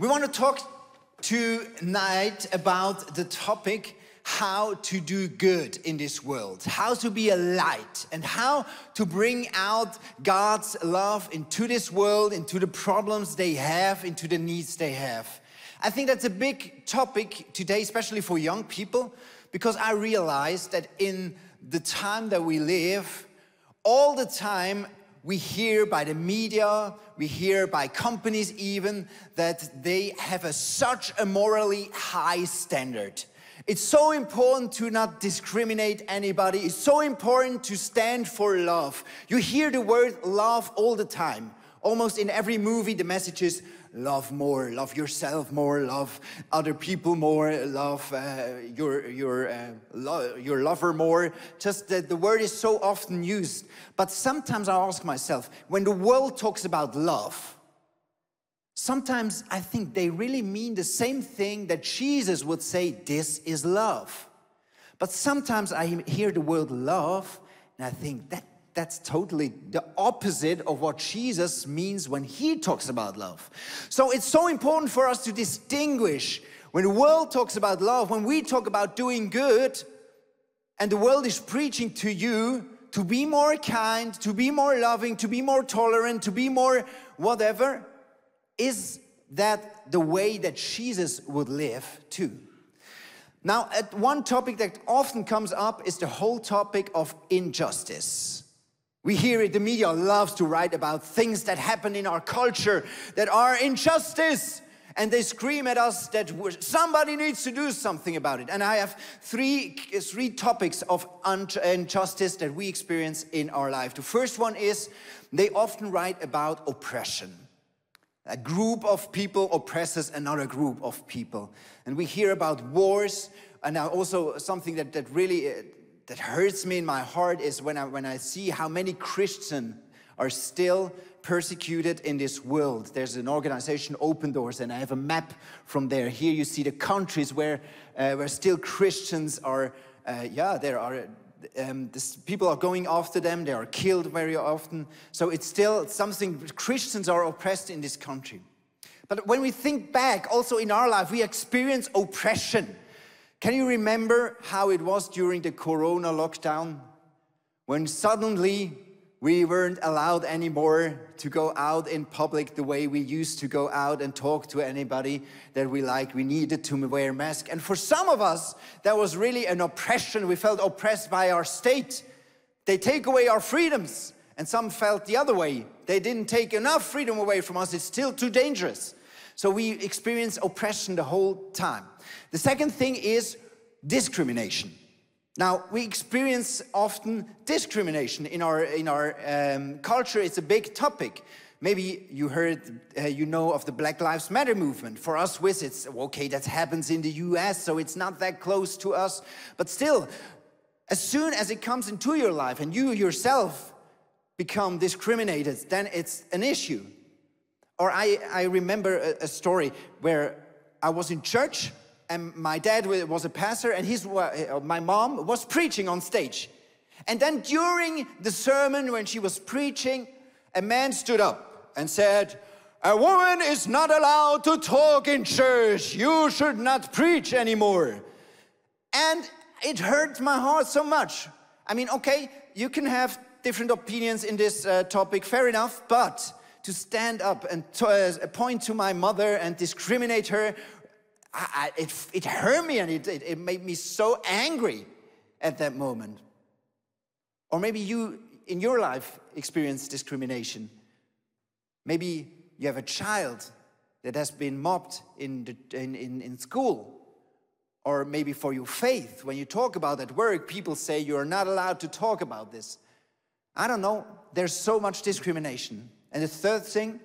We want to talk tonight about the topic how to do good in this world, how to be a light, and how to bring out God's love into this world, into the problems they have, into the needs they have. I think that's a big topic today, especially for young people, because I realize that in the time that we live, all the time we hear by the media, we hear by companies even, that they have a, such a morally high standard. It's so important to not discriminate anybody. It's so important to stand for love. You hear the word love all the time. Almost in every movie, the message is love more, love yourself more, love other people more, love uh, your, your, uh, lo your lover more. Just that the word is so often used. But sometimes I ask myself, when the world talks about love, sometimes I think they really mean the same thing that Jesus would say, this is love. But sometimes I hear the word love and I think that that's totally the opposite of what Jesus means when he talks about love. So it's so important for us to distinguish when the world talks about love, when we talk about doing good, and the world is preaching to you to be more kind, to be more loving, to be more tolerant, to be more whatever, is that the way that Jesus would live too? Now, at one topic that often comes up is the whole topic of injustice. We hear it, the media loves to write about things that happen in our culture that are injustice. And they scream at us that somebody needs to do something about it. And I have three, three topics of injustice that we experience in our life. The first one is they often write about oppression. A group of people oppresses another group of people. And we hear about wars, and also something that, that really uh, that hurts me in my heart is when I, when I see how many Christians are still persecuted in this world. There's an organization, Open Doors, and I have a map from there. Here you see the countries where, uh, where still Christians are, uh, yeah, there are, um, this, people are going after them, they are killed very often. So it's still something, Christians are oppressed in this country. But when we think back, also in our life, we experience oppression. Can you remember how it was during the Corona lockdown? When suddenly we weren't allowed anymore to go out in public the way we used to go out and talk to anybody that we like. We needed to wear masks. And for some of us, that was really an oppression. We felt oppressed by our state. They take away our freedoms. And some felt the other way. They didn't take enough freedom away from us. It's still too dangerous. So we experience oppression the whole time. The second thing is discrimination. Now, we experience often discrimination in our, in our um, culture. It's a big topic. Maybe you heard, uh, you know of the Black Lives Matter movement. For us Swiss, it's okay, that happens in the US, so it's not that close to us. But still, as soon as it comes into your life and you yourself become discriminated, then it's an issue. Or I, I remember a, a story where I was in church and my dad was a pastor and his, uh, my mom was preaching on stage. And then during the sermon, when she was preaching, a man stood up and said, a woman is not allowed to talk in church. You should not preach anymore. And it hurt my heart so much. I mean, okay, you can have different opinions in this uh, topic, fair enough, but to stand up and to, uh, point to my mother and discriminate her, I, I, it, it hurt me and it, it, it made me so angry at that moment. Or maybe you, in your life, experience discrimination. Maybe you have a child that has been mobbed in, the, in, in, in school. Or maybe for your faith, when you talk about at work, people say you are not allowed to talk about this. I don't know, there's so much discrimination. And the third thing,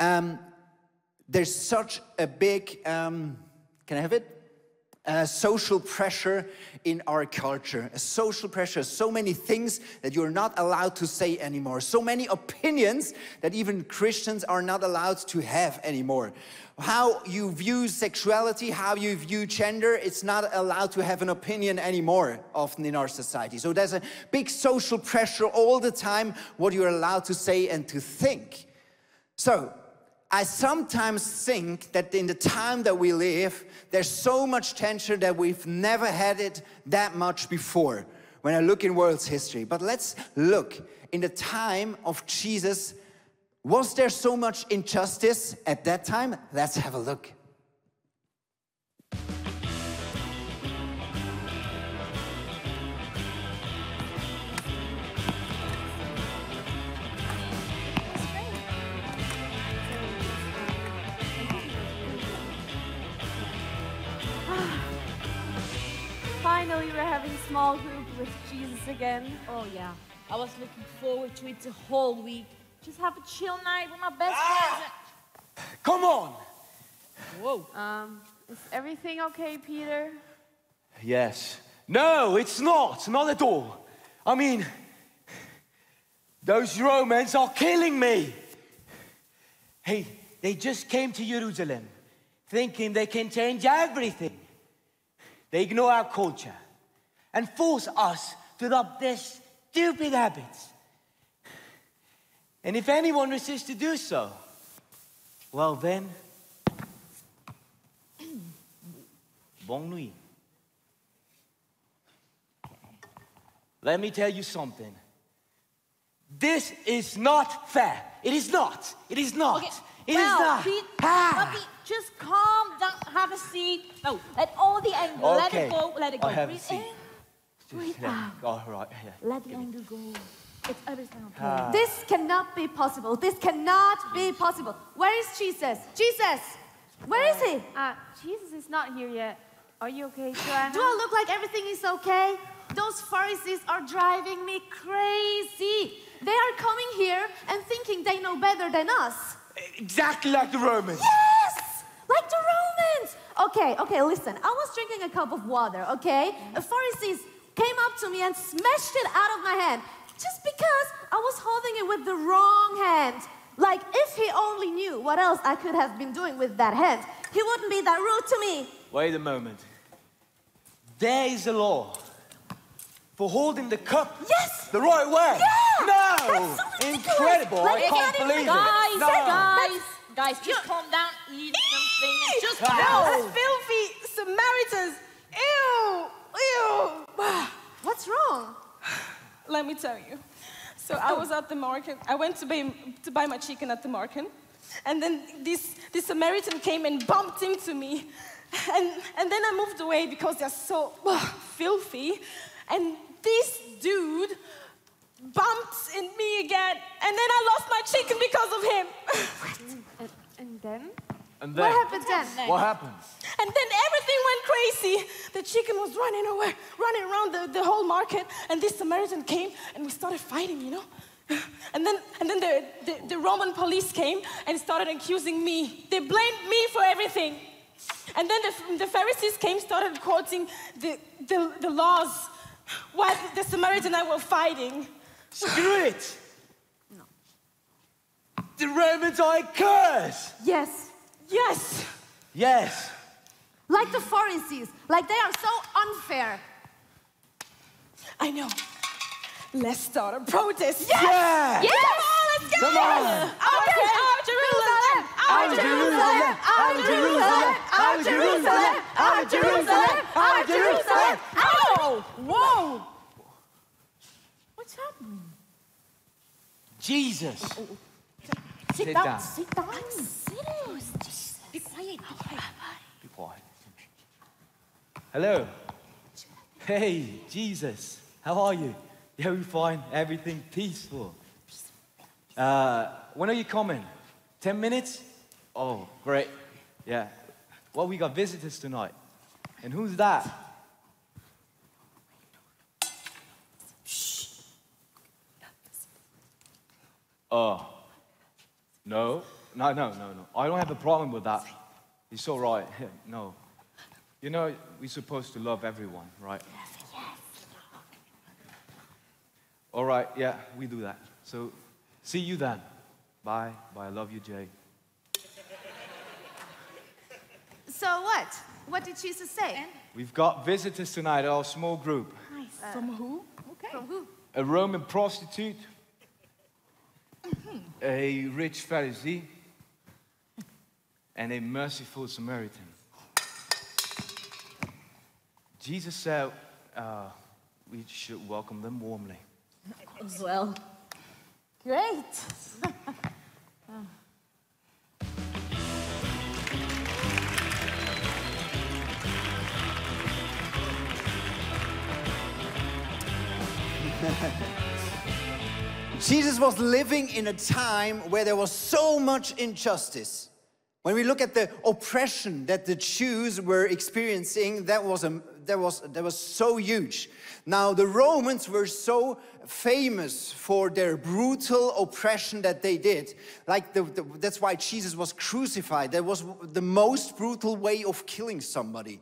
um, there's such a big, um, can I have it? Social pressure in our culture, a social pressure, so many things that you're not allowed to say anymore, so many opinions that even Christians are not allowed to have anymore. How you view sexuality, how you view gender, it's not allowed to have an opinion anymore, often in our society. So there's a big social pressure all the time, what you're allowed to say and to think. So, I sometimes think that in the time that we live, there's so much tension that we've never had it that much before when I look in world's history. But let's look in the time of Jesus. Was there so much injustice at that time? Let's have a look. Finally, we're having small group with Jesus again. Oh yeah, I was looking forward to it the whole week. Just have a chill night with my best friends. Come on! Whoa. Um, is everything okay, Peter? Yes. No, it's not. Not at all. I mean, those Romans are killing me. Hey, they just came to Jerusalem thinking they can change everything. They ignore our culture and force us to adopt their stupid habits. And if anyone resists to do so, well then, bon nuit. Let me tell you something. This is not fair. It is not. It is not. Okay. It is well, not. Pete, Ah. Puppy, just calm down, have a seat. No, let all the anger, let it go, let it go. I have a breathe seat. in, breathe Yeah. out. All right. Yeah. Let the anger go. It's everything okay. Ah. This cannot be possible. This cannot be possible. Where is Jesus? Jesus! Where is he? Uh, Jesus is not here yet. Are you okay, Joanna? Do I look like everything is okay? Those Pharisees are driving me crazy. They are coming here and thinking they know better than us. Exactly like the Romans. Yes! Like the Romans! Okay, okay, listen. I was drinking a cup of water, okay? The Pharisees came up to me and smashed it out of my hand just because I was holding it with the wrong hand. Like, if he only knew what else I could have been doing with that hand, he wouldn't be that rude to me. Wait a moment. There is a law for holding the cup Yes! the right way. Yeah! No! That's so. Incredible! Like, I can't can't even- believe Guys, it. No. guys, guys, just calm down, eat and just go. filthy Samaritans. Ew, ew. What's wrong? Let me tell you. So I was at the market. I went to buy, to buy my chicken at the market. And then this, this Samaritan came and bumped into me. And, and then I moved away because they're so ugh, filthy. And this dude bumped in me again. And then I lost my chicken because of him. And, and then? And What then, happened then? what happened? And then everything went crazy. The chicken was running away, running around the, the whole market. And this Samaritan came and we started fighting, you know? And then, and then the, the, the Roman police came and started accusing me. They blamed me for everything. And then the, the Pharisees came, started quoting the, the, the laws while the Samaritan and I were fighting. Screw it! No. The Romans are a curse! Yes. Yes. Yes. Like the Pharisees. Like they are so unfair. I know. Let's start a protest. Yeah! Yes! Come on, let's go! Come on! Okay, our Jerusalem! Our Jerusalem! Our Jerusalem! Our Jerusalem! Our Jerusalem! Our Jerusalem! Ow! Whoa! What's happening? Jesus. Oh, oh, oh. Sit, Sit down. down. Sit down. Sit. Be quiet. Be quiet. Be quiet. Hello. Hey, Jesus. How are you? Yeah, we fine. Everything peaceful. Uh, when are you coming? Ten minutes? Oh, great. Yeah. Well, we got visitors tonight. And who's that? Oh. No. No, no, no, no. I don't have a problem with that. It's all right. No. You know, we're supposed to love everyone, right? All right, yeah, we do that. So, see you then. Bye. Bye. I love you, Jay. So what? What did Jesus say? We've got visitors tonight, our small group. Uh, from who? Okay. From who? A Roman prostitute, a rich Pharisee, and a merciful Samaritan. Jesus said uh, we should welcome them warmly. As well. Great. Jesus was living in a time where there was so much injustice. When we look at the oppression that the Jews were experiencing, that was, a, that was, that was so huge. Now, the Romans were so famous for their brutal oppression that they did. Like, the, the, that's why Jesus was crucified. That was the most brutal way of killing somebody.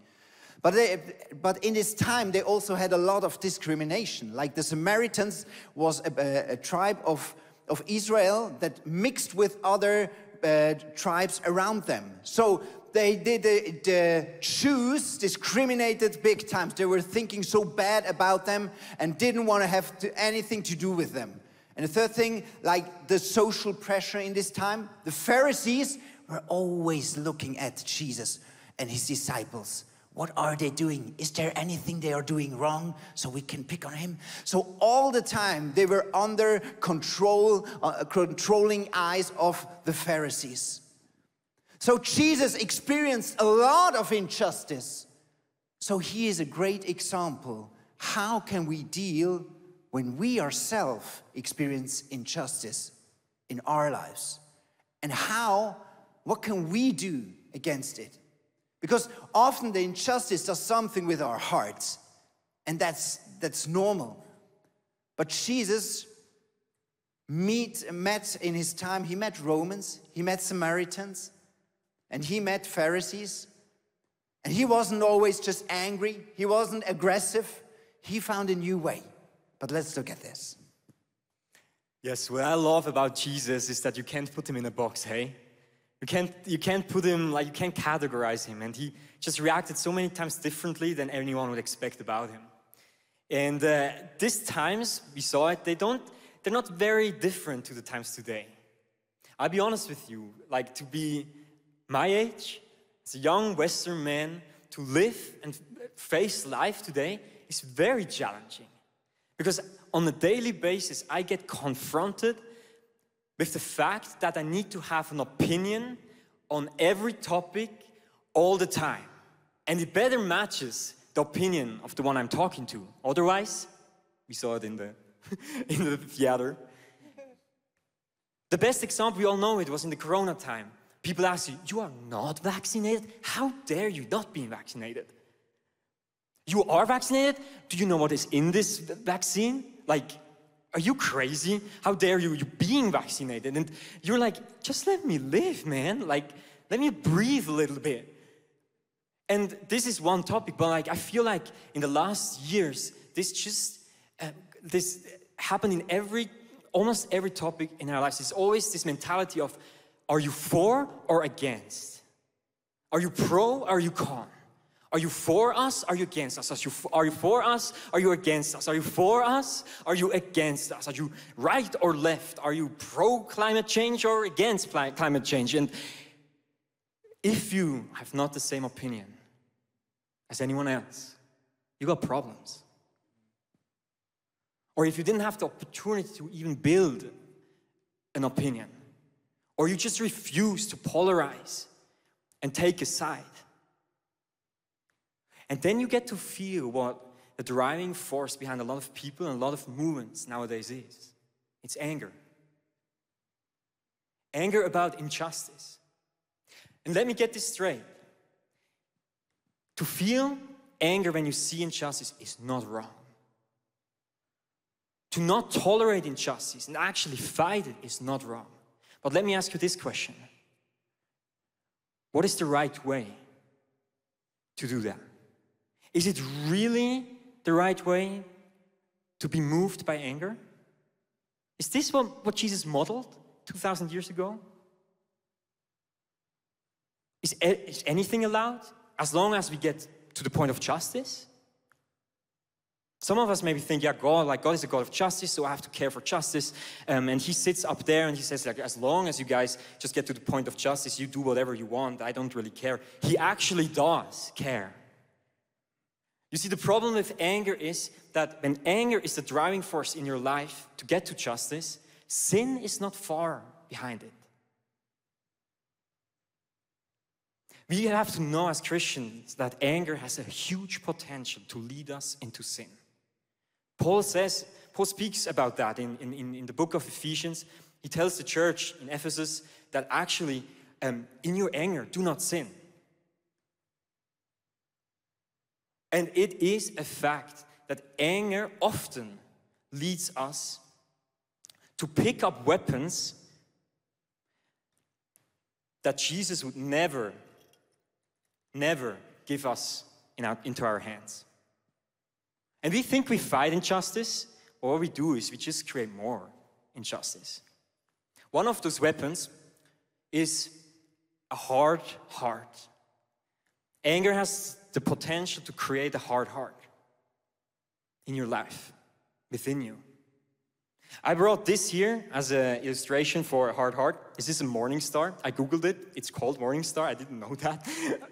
But, they, but in this time, they also had a lot of discrimination. Like the Samaritans was a, a, a tribe of, of Israel that mixed with other uh, tribes around them. So they did the, the Jews discriminated big times. They were thinking so bad about them and didn't want to have to, anything to do with them. And the third thing, like the social pressure in this time, the Pharisees were always looking at Jesus and his disciples what are they doing? Is there anything they are doing wrong so we can pick on him? So all the time they were under control, uh, controlling eyes of the Pharisees. So Jesus experienced a lot of injustice. So he is a great example. How can we deal when we ourselves experience injustice in our lives? And how, what can we do against it? Because often the injustice does something with our hearts, and that's, that's normal. But Jesus meet, met in his time, he met Romans, he met Samaritans, and he met Pharisees. And he wasn't always just angry, he wasn't aggressive, he found a new way. But let's look at this. Yes, what I love about Jesus is that you can't put him in a box, hey? You can't, you can't put him, like, you can't categorize him. And he just reacted so many times differently than anyone would expect about him. And uh, these times, we saw it, they don't, they're not very different to the times today. I'll be honest with you, like, to be my age, as a young Western man, to live and face life today is very challenging. Because on a daily basis, I get confronted with the fact that I need to have an opinion on every topic all the time. And it better matches the opinion of the one I'm talking to. Otherwise, we saw it in the, in the theater. The best example we all know it was in the corona time. People ask you, you are not vaccinated? How dare you not be vaccinated? You are vaccinated? Do you know what is in this vaccine? Like, are you crazy? How dare you? You're being vaccinated. And you're like, just let me live, man. Like, let me breathe a little bit. And this is one topic, but like, I feel like in the last years, this just, uh, this happened in every, almost every topic in our lives. It's always this mentality of, are you for or against? Are you pro or are you con? Are you for us? Are you against us? Are you, are you for us? Are you against us? Are you for us? Are you against us? Are you right or left? Are you pro climate change or against climate change? And if you have not the same opinion as anyone else, you got problems. Or if you didn't have the opportunity to even build an opinion, or you just refuse to polarize and take a side, and then you get to feel what the driving force behind a lot of people and a lot of movements nowadays is. It's anger. Anger about injustice. And let me get this straight. To feel anger when you see injustice is not wrong. To not tolerate injustice and actually fight it is not wrong. But let me ask you this question What is the right way to do that? Is it really the right way to be moved by anger? Is this what, what Jesus modeled 2,000 years ago? Is, is anything allowed as long as we get to the point of justice? Some of us maybe think, yeah, God, like God is a God of justice, so I have to care for justice. Um, and He sits up there and He says, like, as long as you guys just get to the point of justice, you do whatever you want. I don't really care. He actually does care. You see, the problem with anger is that when anger is the driving force in your life to get to justice, sin is not far behind it. We have to know as Christians that anger has a huge potential to lead us into sin. Paul says, Paul speaks about that in, in, in the book of Ephesians. He tells the church in Ephesus that actually, um, in your anger, do not sin. And it is a fact that anger often leads us to pick up weapons that Jesus would never, never give us in our, into our hands. And we think we fight injustice, all we do is we just create more injustice. One of those weapons is a hard heart. Anger has the potential to create a hard heart in your life, within you. I brought this here as an illustration for a hard heart. Is this a morning star? I googled it. It's called morning star. I didn't know that,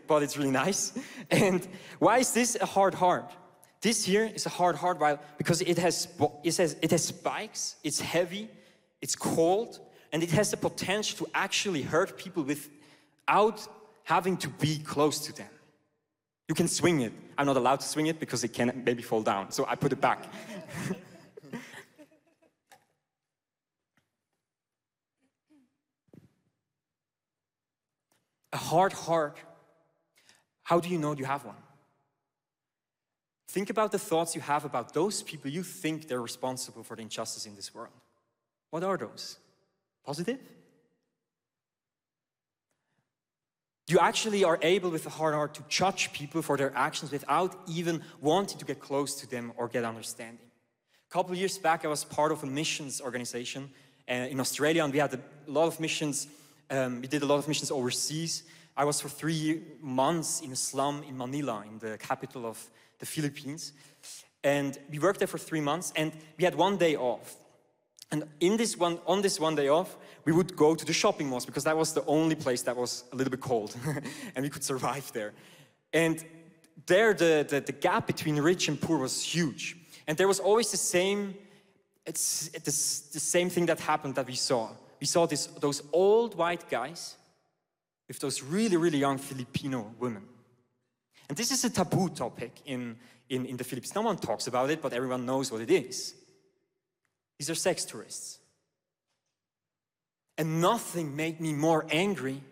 but it's really nice. And why is this a hard heart? This here is a hard hard because it has, it has, it has spikes, it's heavy, it's cold, and it has the potential to actually hurt people without having to be close to them. You can swing it. I'm not allowed to swing it because it can maybe fall down, so I put it back. a hard heart, how do you know you have one? Think about the thoughts you have about those people you think they're responsible for the injustice in this world. What are those? Positive? You actually are able with a hard heart to judge people for their actions without even wanting to get close to them or get understanding. A couple years back, I was part of a missions organization uh, in Australia, and we had a lot of missions. Um, we did a lot of missions overseas. I was for three months in a slum in Manila, in the capital of the Philippines. And we worked there for three months and we had one day off. And in this one, on this one day off, we would go to the shopping malls because that was the only place that was a little bit cold and we could survive there. And there, the, the, the, gap between rich and poor was huge. And there was always the same, it's, it's the same thing that happened that we saw. We saw this, those old white guys with those really, really young Filipino women. And this is a taboo topic in, in, in the Philippines. No one talks about it, but everyone knows what it is. These are sex tourists. And nothing made me more angry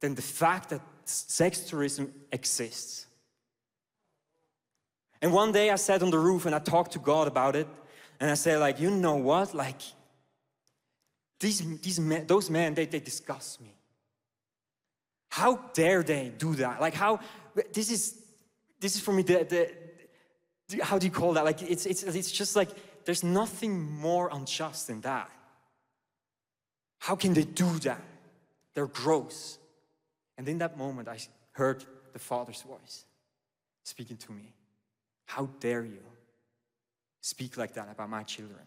than the fact that sex tourism exists. And one day I sat on the roof and I talked to God about it. And I said, like, you know what? Like, these, these men, those men, they, they disgust me. How dare they do that? Like, how, this is this is for me the, the how do you call that like it's it's it's just like there's nothing more unjust than that how can they do that? They're gross. And in that moment i heard the father's voice speaking to me. How dare you speak like that about my children?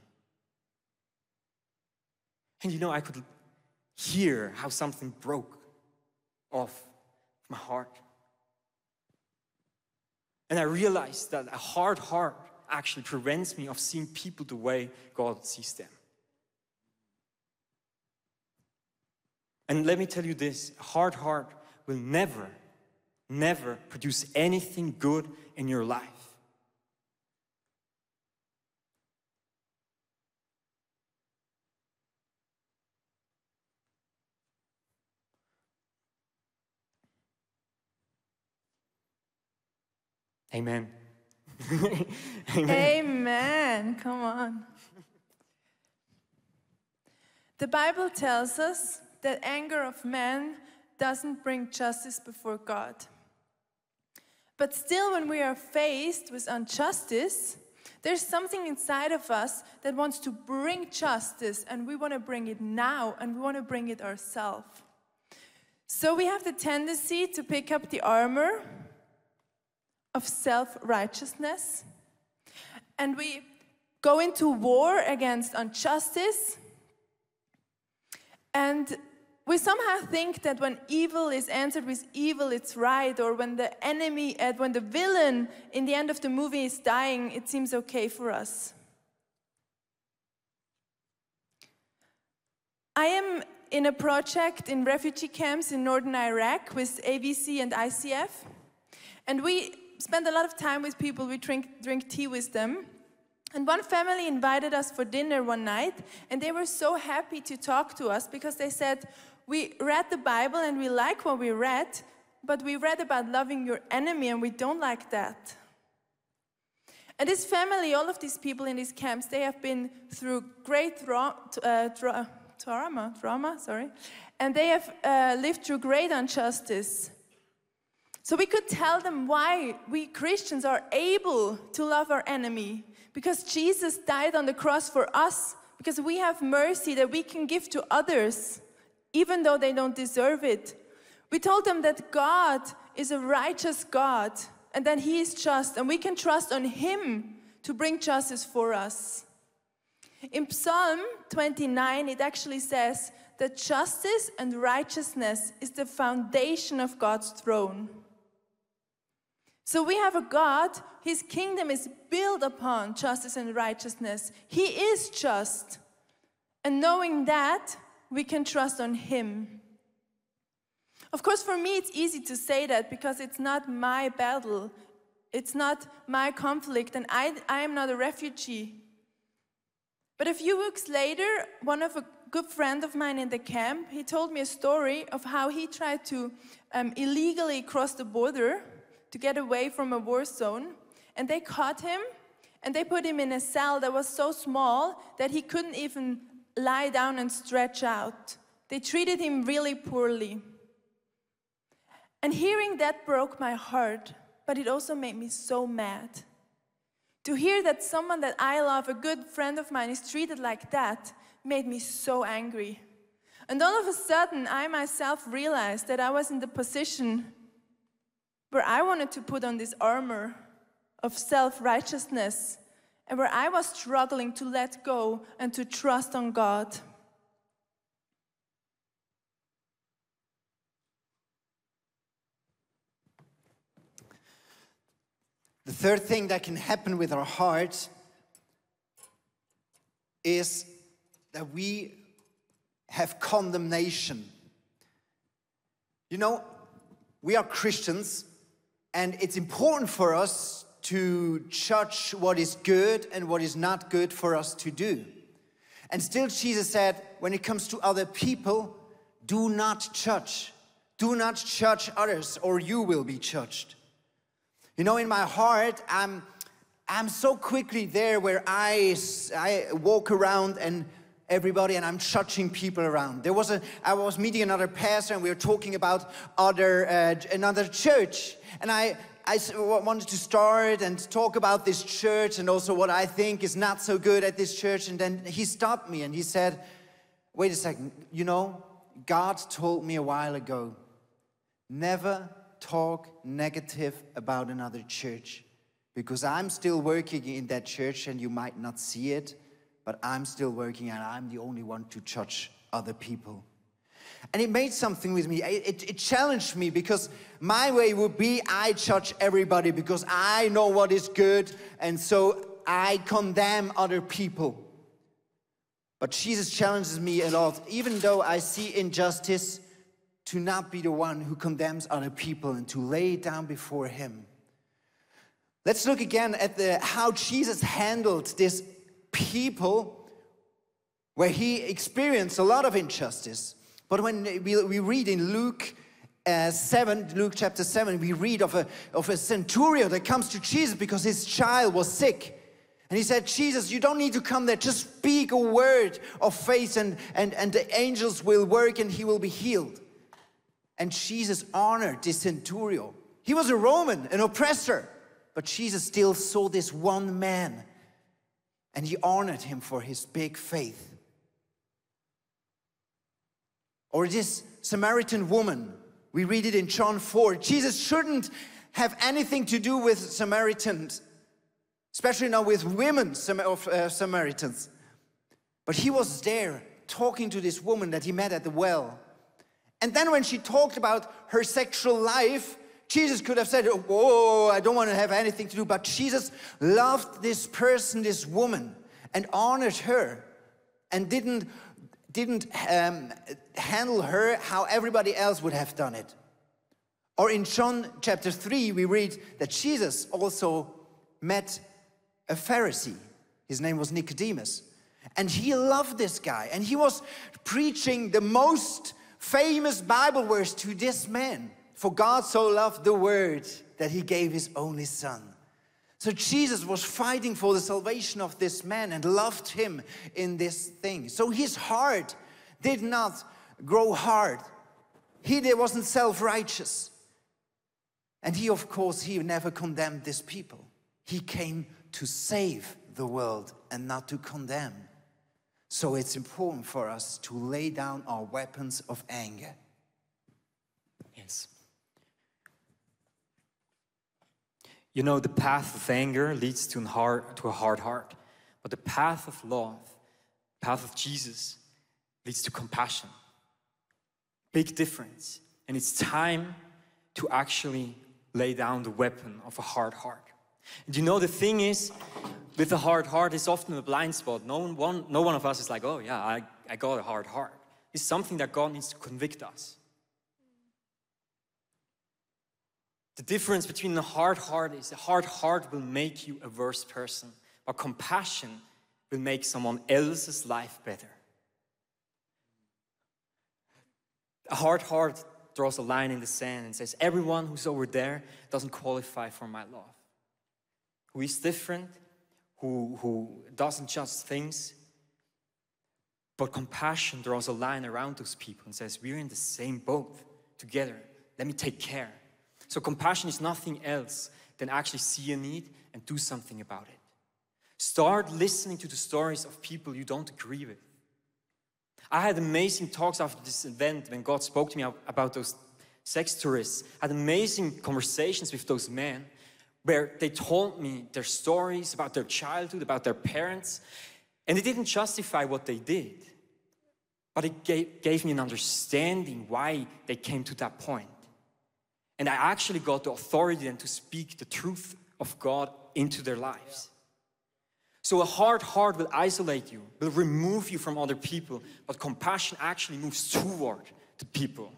And you know i could hear how something broke off my heart. And I realized that a hard heart actually prevents me of seeing people the way God sees them. And let me tell you this hard heart will never, never produce anything good in your life. Amen. Amen. Amen. Come on. The Bible tells us that anger of man doesn't bring justice before God. But still, when we are faced with injustice, there's something inside of us that wants to bring justice, and we want to bring it now, and we want to bring it ourselves. So we have the tendency to pick up the armor of self righteousness. and we go into war against injustice. And we somehow think that when evil is answered with evil, it's right, or when the enemy, uh, when the villain in the end of the movie is dying, it seems okay for us. I am in a project in refugee camps in northern Iraq with ABC and ICF, and we spend a lot of time with people, we drink, drink tea with them. And one family invited us for dinner one night, and they were so happy to talk to us because they said, We read the Bible and we like what we read, but we read about loving your enemy and we don't like that. And this family, all of these people in these camps, they have been through great tra- uh, tra- trauma, trauma, sorry, and they have uh, lived through great injustice. So we could tell them why we Christians are able to love our enemy because Jesus died on the cross for us, because we have mercy that we can give to others, even though they don't deserve it. We told them that God is a righteous God and that He is just, and we can trust on Him to bring justice for us. In Psalm 29, it actually says that justice and righteousness is the foundation of God's throne. So we have a God, his kingdom is built upon justice and righteousness. He is just. And knowing that, we can trust on him. Of course, for me, it's easy to say that because it's not my battle, it's not my conflict, and I, I am not a refugee. But a few weeks later, one of a good friend of mine in the camp, he told me a story of how he tried to um, illegally cross the border to get away from a war zone. And they caught him and they put him in a cell that was so small that he couldn't even lie down and stretch out. They treated him really poorly. And hearing that broke my heart, but it also made me so mad. To hear that someone that I love, a good friend of mine, is treated like that made me so angry. And all of a sudden, I myself realized that I was in the position where I wanted to put on this armor of self righteousness and where I was struggling to let go and to trust on God. The third thing that can happen with our heart is that we have condemnation. You know, we are Christians, and it's important for us to judge what is good and what is not good for us to do. And still, Jesus said, when it comes to other people, do not judge. Do not judge others, or you will be judged. You know, in my heart, I'm, I'm so quickly there where I, I walk around and everybody and I'm judging people around. There was a, I was meeting another pastor and we were talking about other, uh, another church. And I, I wanted to start and talk about this church and also what I think is not so good at this church. And then he stopped me and he said, Wait a second, you know, God told me a while ago, never talk negative about another church because I'm still working in that church and you might not see it, but I'm still working and I'm the only one to judge other people. And it made something with me. It, it, challenged me because my way would be I judge everybody because I know what is good, and so I condemn other people. But Jesus challenges me a lot, even though I see injustice, to not be the one who condemns other people and to lay it down before Him. Let's look again at the, how Jesus handled this people where He experienced a lot of injustice. But when we, we read in Luke uh, 7, Luke chapter 7, we read of a, of a centurion that comes to Jesus because his child was sick. And he said, Jesus, you don't need to come there. Just speak a word of faith, and, and, and the angels will work and he will be healed. And Jesus honored this centurion. He was a Roman, an oppressor, but Jesus still saw this one man and he honored him for his big faith. Or this Samaritan woman, we read it in John 4. Jesus shouldn't have anything to do with Samaritans. especially now with women of uh, Samaritans. But he was there talking to this woman that he met at the well. And then when she talked about her sexual life, Jesus could have said, oh, I don't want to have anything to do. But Jesus loved this person, this woman, and honored her and didn't, didn't um, handle her how everybody else would have done it. Or in John chapter 3, we read that Jesus also met a Pharisee. His name was Nicodemus. And he loved this guy. And he was preaching the most famous Bible verse to this man. For God so loved the world that he gave his only son. So Jesus was fighting for the salvation of this man and loved him in this thing. So his heart did not grow hard. He wasn't self-righteous. And he, of course, he never condemned this people. He came to save the world and not to condemn. So it's important for us to lay down our weapons of anger. Yes. You know, the path of anger leads to, an heart, to a hard heart, but the path of love, path of Jesus, leads to compassion. Big difference. And it's time to actually lay down the weapon of a hard heart. And you know, the thing is, with a hard heart, it's often a blind spot. No one, no one of us is like, oh, yeah, I, I got a hard heart. It's something that God needs to convict us. The difference between a hard heart is a hard heart will make you a worse person, but compassion will make someone else's life better. A hard heart draws a line in the sand and says, Everyone who's over there doesn't qualify for my love. Who is different, who, who doesn't just things, but compassion draws a line around those people and says, We're in the same boat together. Let me take care. So, compassion is nothing else than actually see a need and do something about it. Start listening to the stories of people you don't agree with. I had amazing talks after this event when God spoke to me about those sex tourists. I had amazing conversations with those men where they told me their stories about their childhood, about their parents, and it didn't justify what they did, but it gave, gave me an understanding why they came to that point. And I actually got the authority then to speak the truth of God into their lives. So a hard heart will isolate you, will remove you from other people, but compassion actually moves toward the people.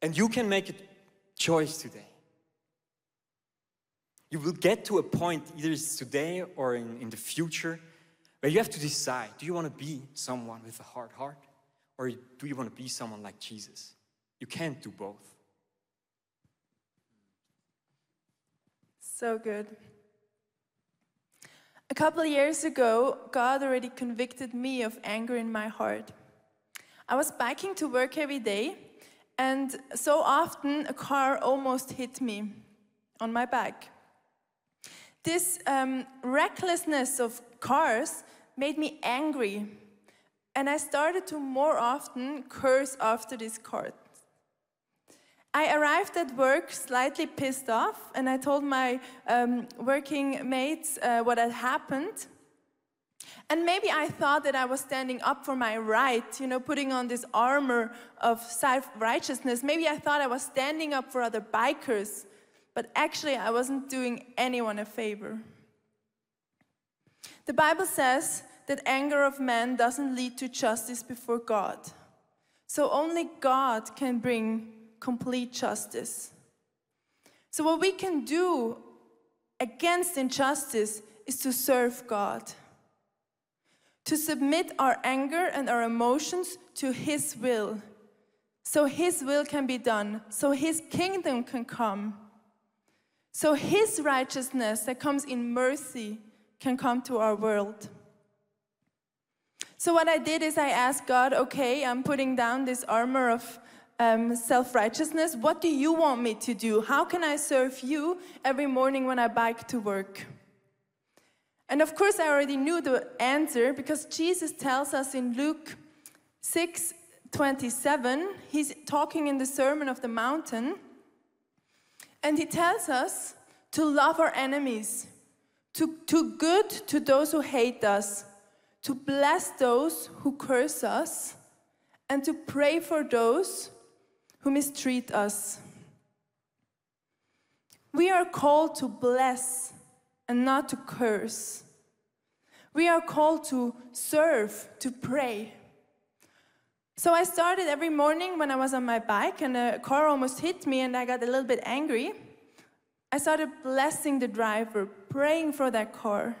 And you can make a choice today. You will get to a point, either it's today or in, in the future, where you have to decide do you want to be someone with a hard heart, or do you want to be someone like Jesus? You can't do both. So good. A couple years ago, God already convicted me of anger in my heart. I was biking to work every day, and so often a car almost hit me on my back. This um, recklessness of cars made me angry, and I started to more often curse after this car. I arrived at work slightly pissed off, and I told my um, working mates uh, what had happened. And maybe I thought that I was standing up for my right, you know, putting on this armor of self righteousness. Maybe I thought I was standing up for other bikers, but actually I wasn't doing anyone a favor. The Bible says that anger of man doesn't lead to justice before God. So only God can bring complete justice. So, what we can do against injustice is to serve God, to submit our anger and our emotions to His will, so His will can be done, so His kingdom can come, so His righteousness that comes in mercy can come to our world. So, what I did is I asked God, okay, I'm putting down this armor of um, self righteousness. What do you want me to do? How can I serve you every morning when I bike to work? And of course, I already knew the answer because Jesus tells us in Luke 6 27, he's talking in the Sermon of the Mountain. And he tells us to love our enemies, to do good to those who hate us, to bless those who curse us, and to pray for those who mistreat us. We are called to bless and not to curse. We are called to serve, to pray. So I started every morning when I was on my bike and a car almost hit me and I got a little bit angry. I started blessing the driver, praying for that car.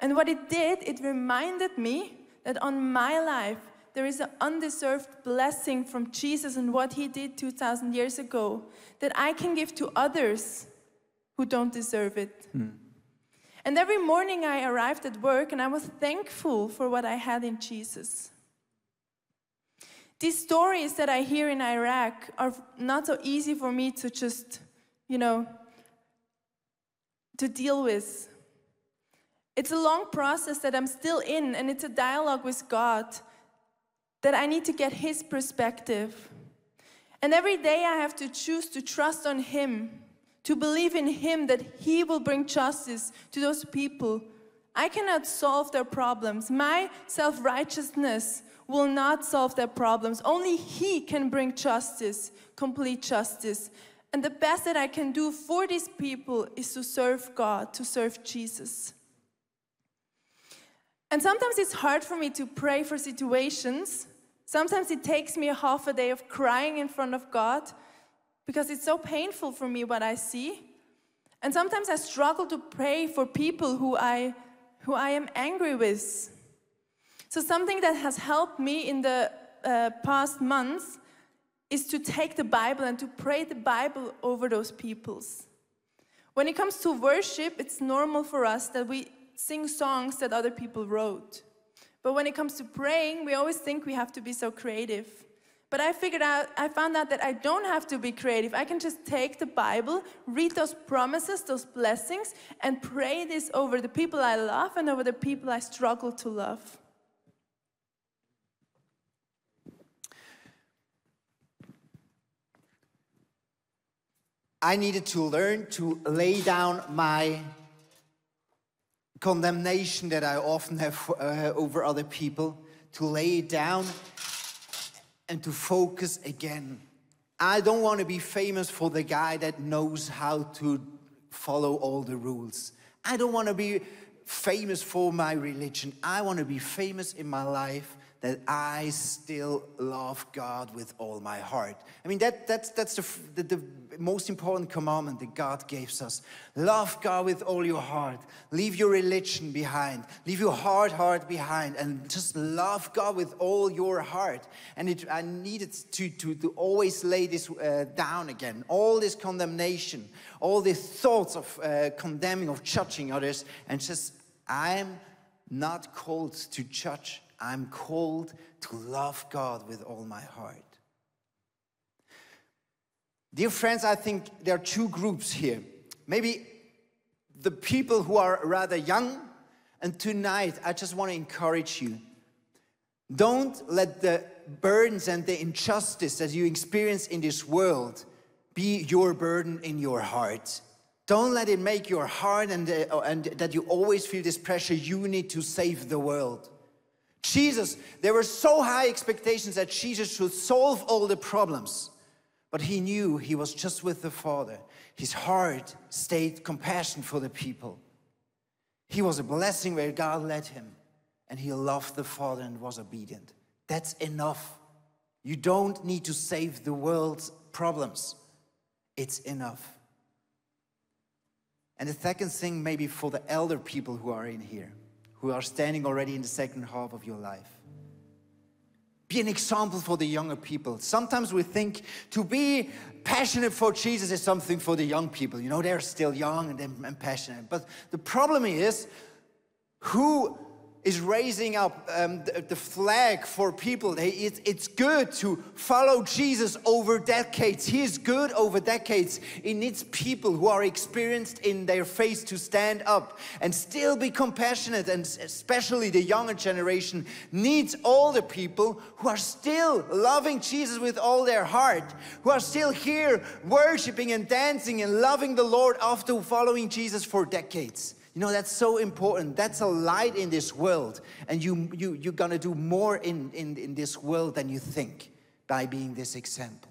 And what it did, it reminded me that on my life, there is an undeserved blessing from Jesus and what he did 2,000 years ago that I can give to others who don't deserve it. Hmm. And every morning I arrived at work and I was thankful for what I had in Jesus. These stories that I hear in Iraq are not so easy for me to just, you know, to deal with. It's a long process that I'm still in, and it's a dialogue with God that I need to get His perspective. And every day I have to choose to trust on Him, to believe in Him that He will bring justice to those people. I cannot solve their problems. My self righteousness will not solve their problems. Only He can bring justice, complete justice. And the best that I can do for these people is to serve God, to serve Jesus. And sometimes it's hard for me to pray for situations. Sometimes it takes me a half a day of crying in front of God because it's so painful for me what I see. And sometimes I struggle to pray for people who I, who I am angry with. So, something that has helped me in the uh, past months is to take the Bible and to pray the Bible over those peoples. When it comes to worship, it's normal for us that we sing songs that other people wrote. But when it comes to praying, we always think we have to be so creative. But I figured out, I found out that I don't have to be creative. I can just take the Bible, read those promises, those blessings, and pray this over the people I love and over the people I struggle to love. I needed to learn to lay down my condemnation that I often have uh, over other people, to lay it down and to focus again. I don't want to be famous for the guy that knows how to follow all the rules. I don't want to be famous for my religion. I want to be famous in my life that I still love God with all my heart. I mean, that, that's, that's the, the, the most important commandment that God gives us. Love God with all your heart. Leave your religion behind. Leave your hard heart behind and just love God with all your heart. And it, I needed to, to, to always lay this uh, down again. All this condemnation, all these thoughts of uh, condemning, of judging others, and just, I'm not called to judge. I'm called to love God with all my heart. Dear friends, I think there are two groups here. Maybe the people who are rather young, and tonight I just want to encourage you. Don't let the burdens and the injustice that you experience in this world be your burden in your heart. Don't let it make your heart and, uh, and that you always feel this pressure you need to save the world. Jesus, there were so high expectations that Jesus should solve all the problems. But he knew he was just with the Father. His heart stayed compassion for the people. He was a blessing where God led him, and he loved the Father and was obedient. That's enough. You don't need to save the world's problems, it's enough. And the second thing, maybe for the elder people who are in here who are standing already in the second half of your life. Be an example for the younger people. Sometimes we think to be passionate for Jesus is something for the young people. You know, they're still young and, and passionate. But the problem is, who is raising up um, the, the flag for people. It's good to follow Jesus over decades. He is good over decades. It needs people who are experienced in their faith to stand up and still be compassionate. And especially the younger generation needs older people who are still loving Jesus with all their heart, who are still here worshiping and dancing and loving the Lord after following Jesus for decades. You know, that's so important. That's a light in this world. And you, you, you're going to do more in, in, in this world than you think by being this example.